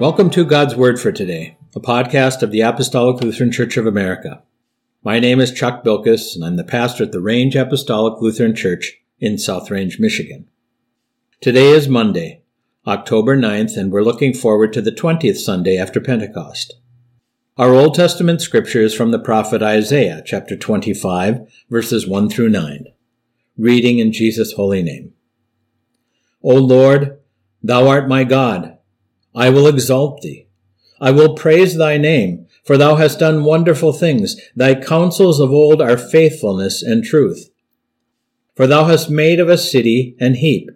Welcome to God's Word for Today, a podcast of the Apostolic Lutheran Church of America. My name is Chuck Bylkas, and I'm the pastor at the Range Apostolic Lutheran Church in South Range, Michigan. Today is Monday, October 9th, and we're looking forward to the 20th Sunday after Pentecost. Our Old Testament scripture is from the prophet Isaiah, chapter 25, verses 1 through 9. Reading in Jesus' holy name. O Lord, thou art my God. I will exalt thee. I will praise thy name, for thou hast done wonderful things. Thy counsels of old are faithfulness and truth. For thou hast made of a city an heap,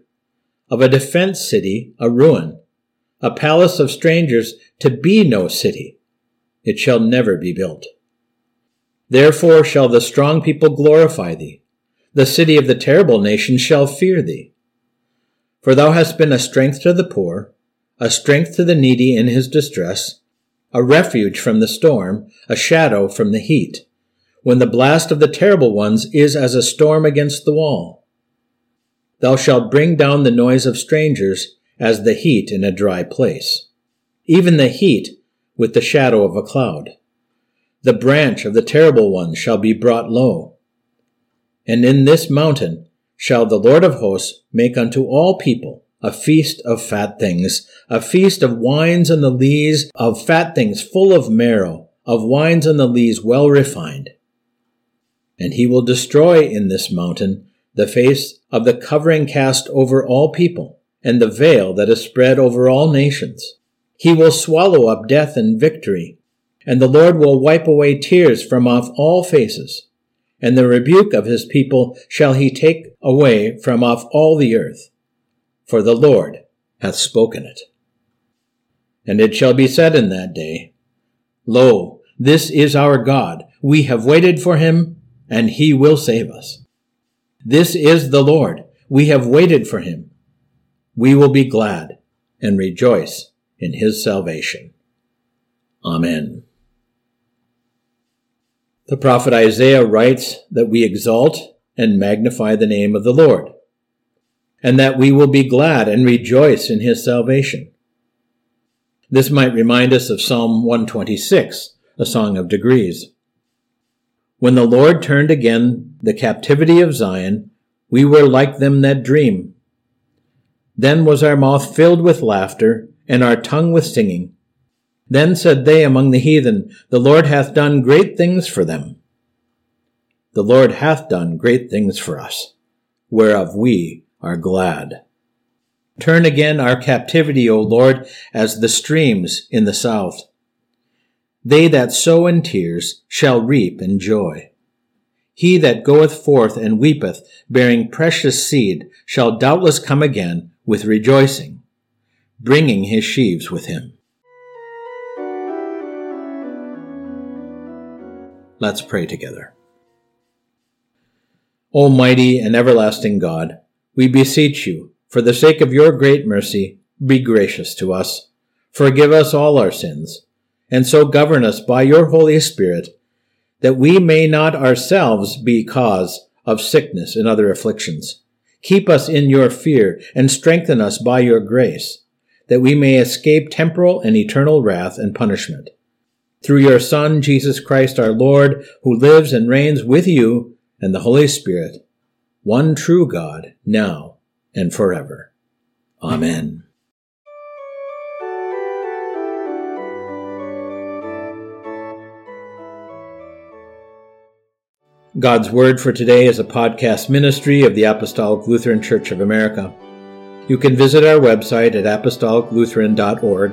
of a defence city a ruin, a palace of strangers to be no city. It shall never be built. Therefore shall the strong people glorify thee. The city of the terrible nation shall fear thee. For thou hast been a strength to the poor, a strength to the needy in his distress, a refuge from the storm, a shadow from the heat, when the blast of the terrible ones is as a storm against the wall. Thou shalt bring down the noise of strangers as the heat in a dry place, even the heat with the shadow of a cloud. The branch of the terrible ones shall be brought low. And in this mountain shall the Lord of hosts make unto all people a feast of fat things, a feast of wines and the lees, of fat things full of marrow, of wines and the lees well refined. And he will destroy in this mountain the face of the covering cast over all people, and the veil that is spread over all nations. He will swallow up death and victory, and the Lord will wipe away tears from off all faces and the rebuke of his people shall he take away from off all the earth. For the Lord hath spoken it. And it shall be said in that day, Lo, this is our God. We have waited for him, and he will save us. This is the Lord. We have waited for him. We will be glad and rejoice in his salvation. Amen. The prophet Isaiah writes that we exalt and magnify the name of the Lord, and that we will be glad and rejoice in his salvation. This might remind us of Psalm 126, a song of degrees. When the Lord turned again the captivity of Zion, we were like them that dream. Then was our mouth filled with laughter, and our tongue with singing. Then said they among the heathen, The Lord hath done great things for them. The Lord hath done great things for us, whereof we are glad. Turn again our captivity, O Lord, as the streams in the south. They that sow in tears shall reap in joy. He that goeth forth and weepeth, bearing precious seed, shall doubtless come again with rejoicing, bringing his sheaves with him. Let's pray together. Almighty and everlasting God, we beseech you, for the sake of your great mercy, be gracious to us. Forgive us all our sins, and so govern us by your Holy Spirit, that we may not ourselves be cause of sickness and other afflictions. Keep us in your fear, and strengthen us by your grace, that we may escape temporal and eternal wrath and punishment through your Son, Jesus Christ our Lord, who lives and reigns with you and the Holy Spirit, one true God, now and forever. Amen. God's Word for today is a podcast ministry of the Apostolic Lutheran Church of America. You can visit our website at apostoliclutheran.org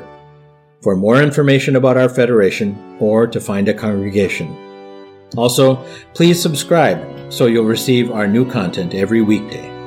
for more information about our federation or to find a congregation. Also, please subscribe so you'll receive our new content every weekday.